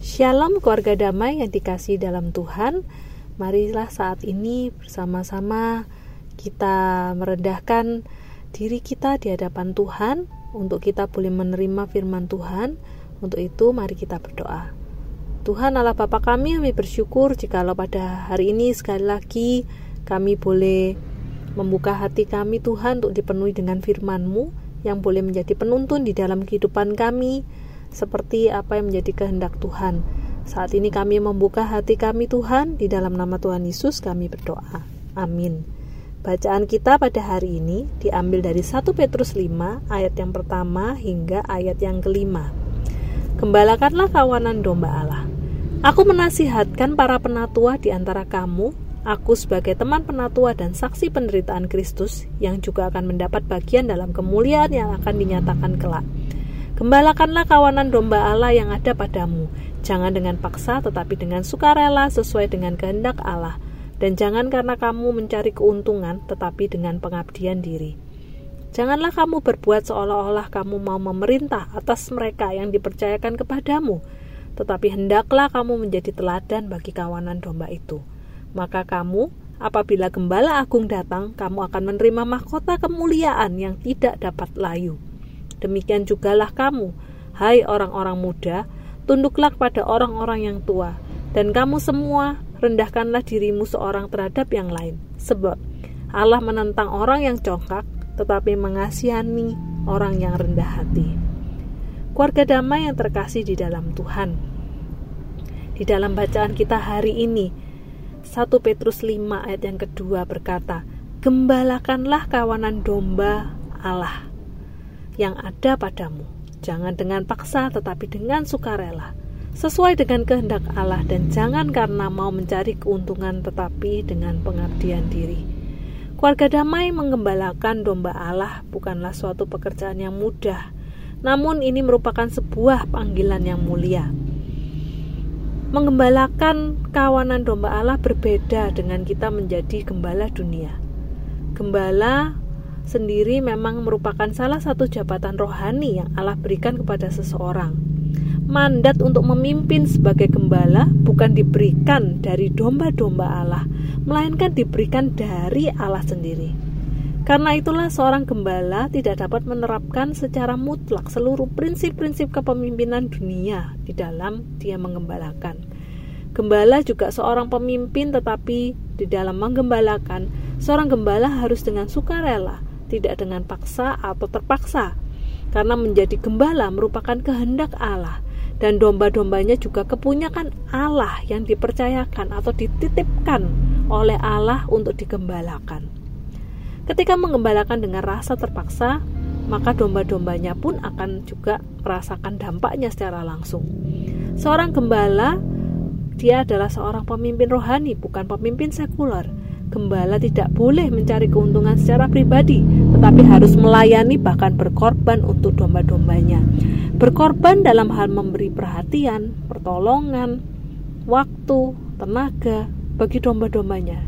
Shalom keluarga damai yang dikasih dalam Tuhan. Marilah saat ini bersama-sama kita merendahkan diri kita di hadapan Tuhan. Untuk kita boleh menerima firman Tuhan. Untuk itu mari kita berdoa. Tuhan Allah Bapa kami, kami bersyukur jikalau pada hari ini sekali lagi kami boleh membuka hati kami Tuhan untuk dipenuhi dengan firman-Mu yang boleh menjadi penuntun di dalam kehidupan kami seperti apa yang menjadi kehendak Tuhan. Saat ini kami membuka hati kami Tuhan, di dalam nama Tuhan Yesus kami berdoa. Amin. Bacaan kita pada hari ini diambil dari 1 Petrus 5 ayat yang pertama hingga ayat yang kelima. Gembalakanlah kawanan domba Allah. Aku menasihatkan para penatua di antara kamu, aku sebagai teman penatua dan saksi penderitaan Kristus yang juga akan mendapat bagian dalam kemuliaan yang akan dinyatakan kelak. Gembalakanlah kawanan domba Allah yang ada padamu, jangan dengan paksa tetapi dengan sukarela sesuai dengan kehendak Allah, dan jangan karena kamu mencari keuntungan tetapi dengan pengabdian diri. Janganlah kamu berbuat seolah-olah kamu mau memerintah atas mereka yang dipercayakan kepadamu, tetapi hendaklah kamu menjadi teladan bagi kawanan domba itu. Maka kamu, apabila gembala agung datang, kamu akan menerima mahkota kemuliaan yang tidak dapat layu Demikian jugalah kamu, hai orang-orang muda, tunduklah kepada orang-orang yang tua, dan kamu semua rendahkanlah dirimu seorang terhadap yang lain, sebab Allah menentang orang yang congkak, tetapi mengasihani orang yang rendah hati. Keluarga damai yang terkasih di dalam Tuhan. Di dalam bacaan kita hari ini, 1 Petrus 5 ayat yang kedua berkata, Gembalakanlah kawanan domba Allah yang ada padamu. Jangan dengan paksa, tetapi dengan sukarela, sesuai dengan kehendak Allah, dan jangan karena mau mencari keuntungan, tetapi dengan pengabdian diri. Keluarga damai mengembalakan domba Allah bukanlah suatu pekerjaan yang mudah, namun ini merupakan sebuah panggilan yang mulia. Mengembalakan kawanan domba Allah berbeda dengan kita menjadi gembala dunia. Gembala sendiri memang merupakan salah satu jabatan rohani yang Allah berikan kepada seseorang. Mandat untuk memimpin sebagai gembala bukan diberikan dari domba-domba Allah, melainkan diberikan dari Allah sendiri. Karena itulah seorang gembala tidak dapat menerapkan secara mutlak seluruh prinsip-prinsip kepemimpinan dunia di dalam dia mengembalakan. Gembala juga seorang pemimpin tetapi di dalam menggembalakan, seorang gembala harus dengan sukarela tidak dengan paksa atau terpaksa, karena menjadi gembala merupakan kehendak Allah, dan domba-dombanya juga kepunyakan Allah yang dipercayakan atau dititipkan oleh Allah untuk digembalakan. Ketika menggembalakan dengan rasa terpaksa, maka domba-dombanya pun akan juga merasakan dampaknya secara langsung. Seorang gembala, dia adalah seorang pemimpin rohani, bukan pemimpin sekuler Gembala tidak boleh mencari keuntungan secara pribadi, tetapi harus melayani bahkan berkorban untuk domba-dombanya. Berkorban dalam hal memberi perhatian, pertolongan, waktu, tenaga bagi domba-dombanya.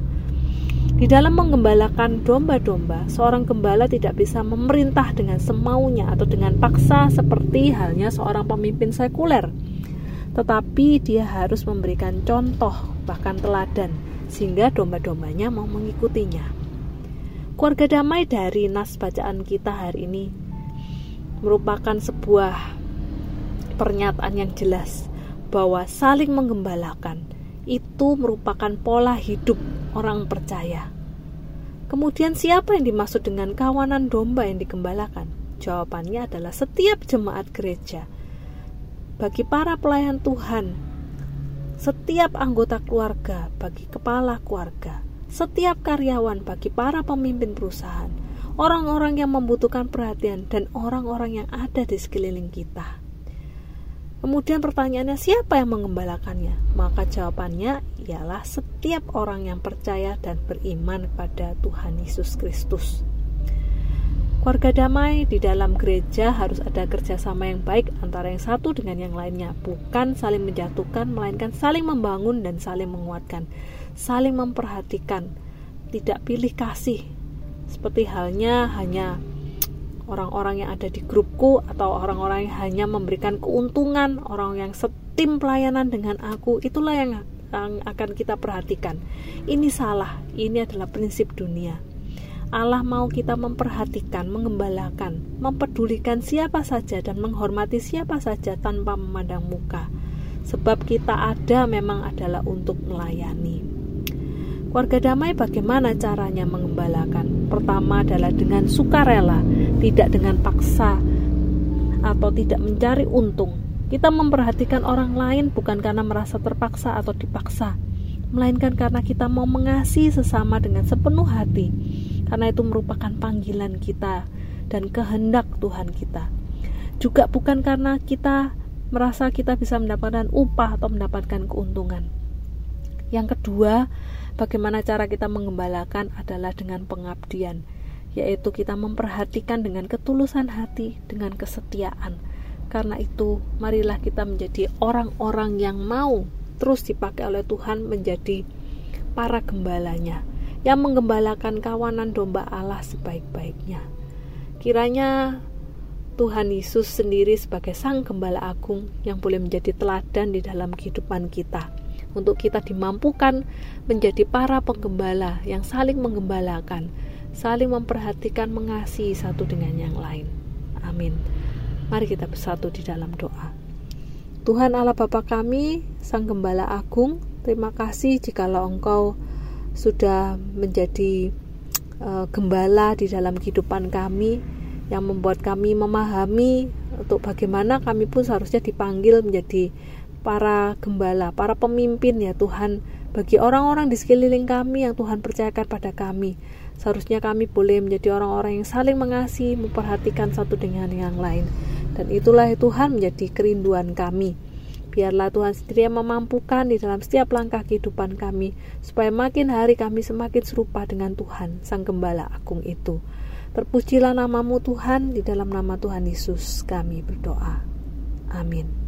Di dalam menggembalakan domba-domba, seorang gembala tidak bisa memerintah dengan semaunya atau dengan paksa seperti halnya seorang pemimpin sekuler. Tetapi dia harus memberikan contoh, bahkan teladan sehingga domba-dombanya mau mengikutinya. Keluarga damai dari nas bacaan kita hari ini merupakan sebuah pernyataan yang jelas bahwa saling menggembalakan itu merupakan pola hidup orang percaya. Kemudian siapa yang dimaksud dengan kawanan domba yang digembalakan? Jawabannya adalah setiap jemaat gereja. Bagi para pelayan Tuhan setiap anggota keluarga bagi kepala keluarga, setiap karyawan bagi para pemimpin perusahaan, orang-orang yang membutuhkan perhatian, dan orang-orang yang ada di sekeliling kita. Kemudian pertanyaannya siapa yang mengembalakannya? Maka jawabannya ialah setiap orang yang percaya dan beriman pada Tuhan Yesus Kristus. Keluarga damai di dalam gereja harus ada kerjasama yang baik antara yang satu dengan yang lainnya, bukan saling menjatuhkan, melainkan saling membangun dan saling menguatkan, saling memperhatikan, tidak pilih kasih. Seperti halnya hanya orang-orang yang ada di grupku atau orang-orang yang hanya memberikan keuntungan, orang yang tim pelayanan dengan aku itulah yang akan kita perhatikan. Ini salah, ini adalah prinsip dunia. Allah mau kita memperhatikan, mengembalakan, mempedulikan siapa saja dan menghormati siapa saja tanpa memandang muka. Sebab kita ada memang adalah untuk melayani. Keluarga damai bagaimana caranya mengembalakan? Pertama adalah dengan sukarela, tidak dengan paksa atau tidak mencari untung, kita memperhatikan orang lain bukan karena merasa terpaksa atau dipaksa, melainkan karena kita mau mengasihi sesama dengan sepenuh hati, karena itu merupakan panggilan kita dan kehendak Tuhan kita. Juga bukan karena kita merasa kita bisa mendapatkan upah atau mendapatkan keuntungan. Yang kedua, bagaimana cara kita mengembalakan adalah dengan pengabdian, yaitu kita memperhatikan dengan ketulusan hati, dengan kesetiaan karena itu, marilah kita menjadi orang-orang yang mau terus dipakai oleh Tuhan menjadi para gembalanya yang menggembalakan kawanan domba Allah sebaik-baiknya. Kiranya Tuhan Yesus sendiri sebagai Sang Gembala Agung yang boleh menjadi teladan di dalam kehidupan kita untuk kita dimampukan menjadi para penggembala yang saling menggembalakan, saling memperhatikan, mengasihi satu dengan yang lain. Amin. Mari kita bersatu di dalam doa. Tuhan Allah Bapa kami, Sang Gembala Agung, terima kasih jikalau Engkau sudah menjadi uh, gembala di dalam kehidupan kami yang membuat kami memahami untuk bagaimana kami pun seharusnya dipanggil menjadi para gembala, para pemimpin ya Tuhan bagi orang-orang di sekeliling kami yang Tuhan percayakan pada kami. Seharusnya kami boleh menjadi orang-orang yang saling mengasihi, memperhatikan satu dengan yang lain. Dan itulah Tuhan menjadi kerinduan kami. Biarlah Tuhan sendiri yang memampukan di dalam setiap langkah kehidupan kami, supaya makin hari kami semakin serupa dengan Tuhan, Sang Gembala Agung itu. Terpujilah namamu Tuhan, di dalam nama Tuhan Yesus kami berdoa. Amin.